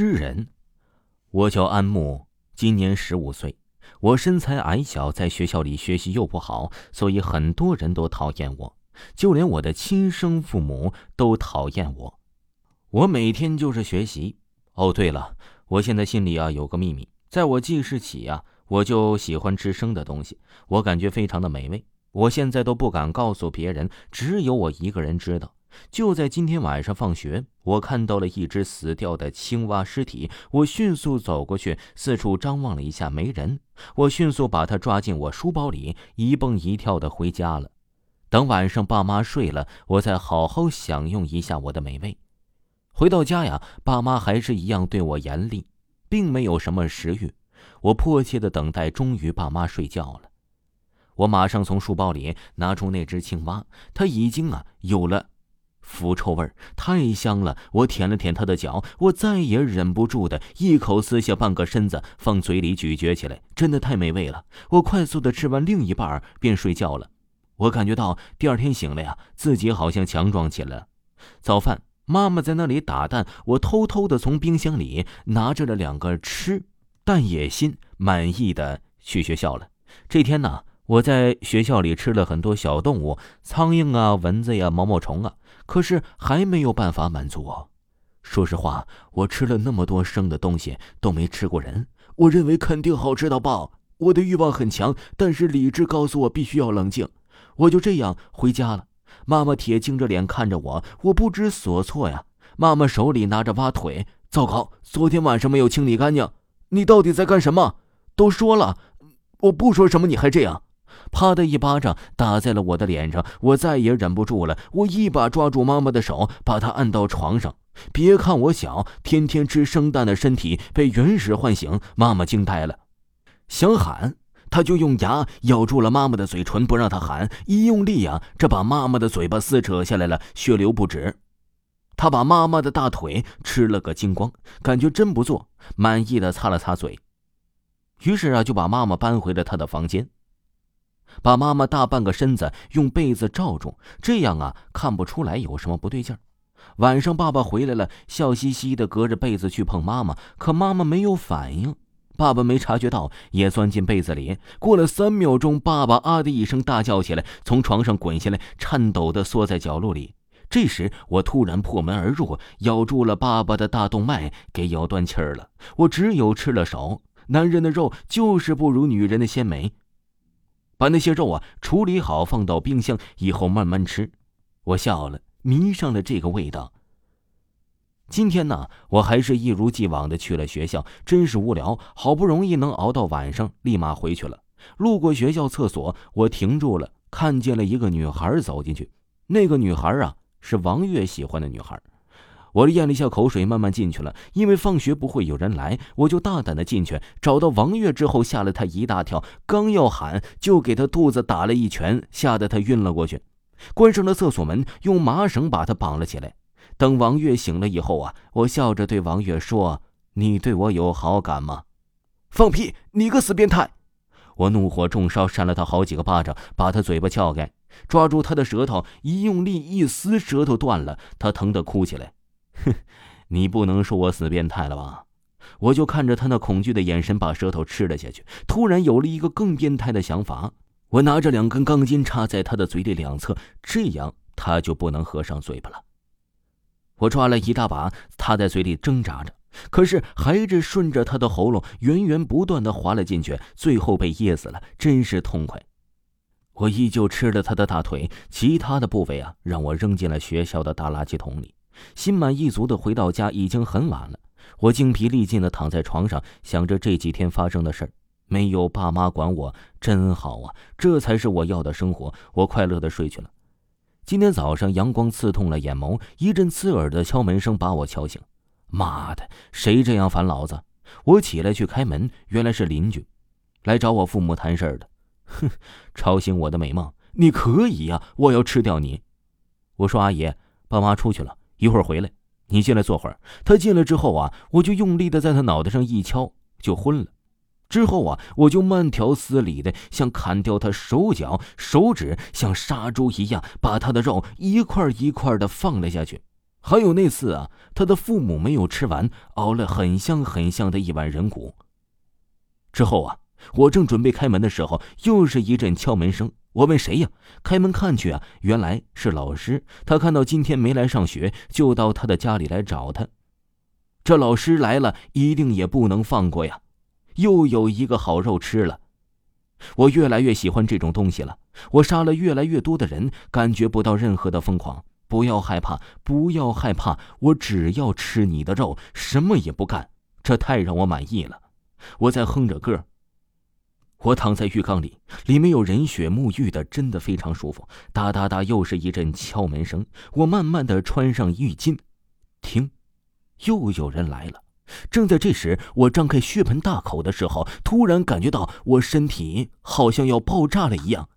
诗人，我叫安木，今年十五岁。我身材矮小，在学校里学习又不好，所以很多人都讨厌我，就连我的亲生父母都讨厌我。我每天就是学习。哦，对了，我现在心里啊有个秘密，在我记事起啊，我就喜欢吃生的东西，我感觉非常的美味。我现在都不敢告诉别人，只有我一个人知道。就在今天晚上放学，我看到了一只死掉的青蛙尸体。我迅速走过去，四处张望了一下，没人。我迅速把它抓进我书包里，一蹦一跳的回家了。等晚上爸妈睡了，我再好好享用一下我的美味。回到家呀，爸妈还是一样对我严厉，并没有什么食欲。我迫切的等待，终于爸妈睡觉了。我马上从书包里拿出那只青蛙，它已经啊有了。腐臭味太香了，我舔了舔他的脚，我再也忍不住的一口撕下半个身子放嘴里咀嚼起来，真的太美味了。我快速的吃完另一半便睡觉了。我感觉到第二天醒了呀，自己好像强壮起来了。早饭，妈妈在那里打蛋，我偷偷的从冰箱里拿着了两个吃，但野心满意的去学校了。这天呢。我在学校里吃了很多小动物，苍蝇啊、蚊子呀、毛毛虫啊，可是还没有办法满足我。说实话，我吃了那么多生的东西，都没吃过人。我认为肯定好吃到爆，我的欲望很强，但是理智告诉我必须要冷静。我就这样回家了。妈妈铁青着脸看着我，我不知所措呀。妈妈手里拿着挖腿，糟糕，昨天晚上没有清理干净。你到底在干什么？都说了，我不说什么，你还这样。啪的一巴掌打在了我的脸上，我再也忍不住了，我一把抓住妈妈的手，把她按到床上。别看我小，天天吃生蛋的身体被原始唤醒，妈妈惊呆了，想喊，他就用牙咬住了妈妈的嘴唇，不让她喊。一用力啊，这把妈妈的嘴巴撕扯下来了，血流不止。他把妈妈的大腿吃了个精光，感觉真不错，满意的擦了擦嘴，于是啊，就把妈妈搬回了他的房间。把妈妈大半个身子用被子罩住，这样啊看不出来有什么不对劲儿。晚上爸爸回来了，笑嘻嘻的隔着被子去碰妈妈，可妈妈没有反应。爸爸没察觉到，也钻进被子里。过了三秒钟，爸爸啊的一声大叫起来，从床上滚下来，颤抖的缩在角落里。这时我突然破门而入，咬住了爸爸的大动脉，给咬断气儿了。我只有吃了手，男人的肉就是不如女人的鲜美。把那些肉啊处理好，放到冰箱以后慢慢吃。我笑了，迷上了这个味道。今天呢，我还是一如既往的去了学校，真是无聊。好不容易能熬到晚上，立马回去了。路过学校厕所，我停住了，看见了一个女孩走进去。那个女孩啊，是王月喜欢的女孩。我咽了一下口水，慢慢进去了。因为放学不会有人来，我就大胆的进去，找到王月之后，吓了他一大跳。刚要喊，就给他肚子打了一拳，吓得他晕了过去。关上了厕所门，用麻绳把他绑了起来。等王月醒了以后啊，我笑着对王月说：“你对我有好感吗？”放屁！你个死变态！我怒火中烧，扇了他好几个巴掌，把他嘴巴撬开，抓住他的舌头，一用力一撕，舌头断了，他疼得哭起来。哼，你不能说我死变态了吧？我就看着他那恐惧的眼神，把舌头吃了下去。突然有了一个更变态的想法，我拿着两根钢筋插在他的嘴里两侧，这样他就不能合上嘴巴了。我抓了一大把，他在嘴里挣扎着，可是还是顺着他的喉咙源源不断的滑了进去，最后被噎死了，真是痛快。我依旧吃了他的大腿，其他的部位啊，让我扔进了学校的大垃圾桶里。心满意足的回到家，已经很晚了。我精疲力尽的躺在床上，想着这几天发生的事儿。没有爸妈管我，真好啊！这才是我要的生活。我快乐的睡去了。今天早上，阳光刺痛了眼眸，一阵刺耳的敲门声把我敲醒。妈的，谁这样烦老子？我起来去开门，原来是邻居，来找我父母谈事儿的。哼，吵醒我的美梦！你可以呀，我要吃掉你！我说阿姨，爸妈出去了。一会儿回来，你进来坐会儿。他进来之后啊，我就用力的在他脑袋上一敲，就昏了。之后啊，我就慢条斯理的像砍掉他手脚、手指，像杀猪一样把他的肉一块一块的放了下去。还有那次啊，他的父母没有吃完，熬了很香很香的一碗人骨。之后啊，我正准备开门的时候，又是一阵敲门声。我问谁呀？开门看去啊，原来是老师。他看到今天没来上学，就到他的家里来找他。这老师来了，一定也不能放过呀，又有一个好肉吃了。我越来越喜欢这种东西了。我杀了越来越多的人，感觉不到任何的疯狂。不要害怕，不要害怕，我只要吃你的肉，什么也不干。这太让我满意了。我在哼着歌。我躺在浴缸里，里面有人血，沐浴的真的非常舒服。哒哒哒，又是一阵敲门声。我慢慢的穿上浴巾，听，又有人来了。正在这时，我张开血盆大口的时候，突然感觉到我身体好像要爆炸了一样，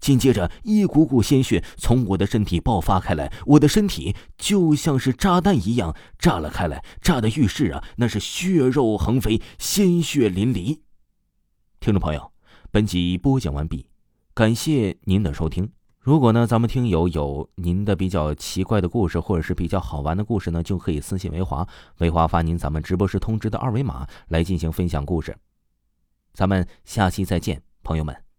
紧接着一股股鲜血从我的身体爆发开来，我的身体就像是炸弹一样炸了开来，炸的浴室啊，那是血肉横飞，鲜血淋漓。听众朋友，本集播讲完毕，感谢您的收听。如果呢，咱们听友有您的比较奇怪的故事，或者是比较好玩的故事呢，就可以私信维华，维华发您咱们直播时通知的二维码来进行分享故事。咱们下期再见，朋友们。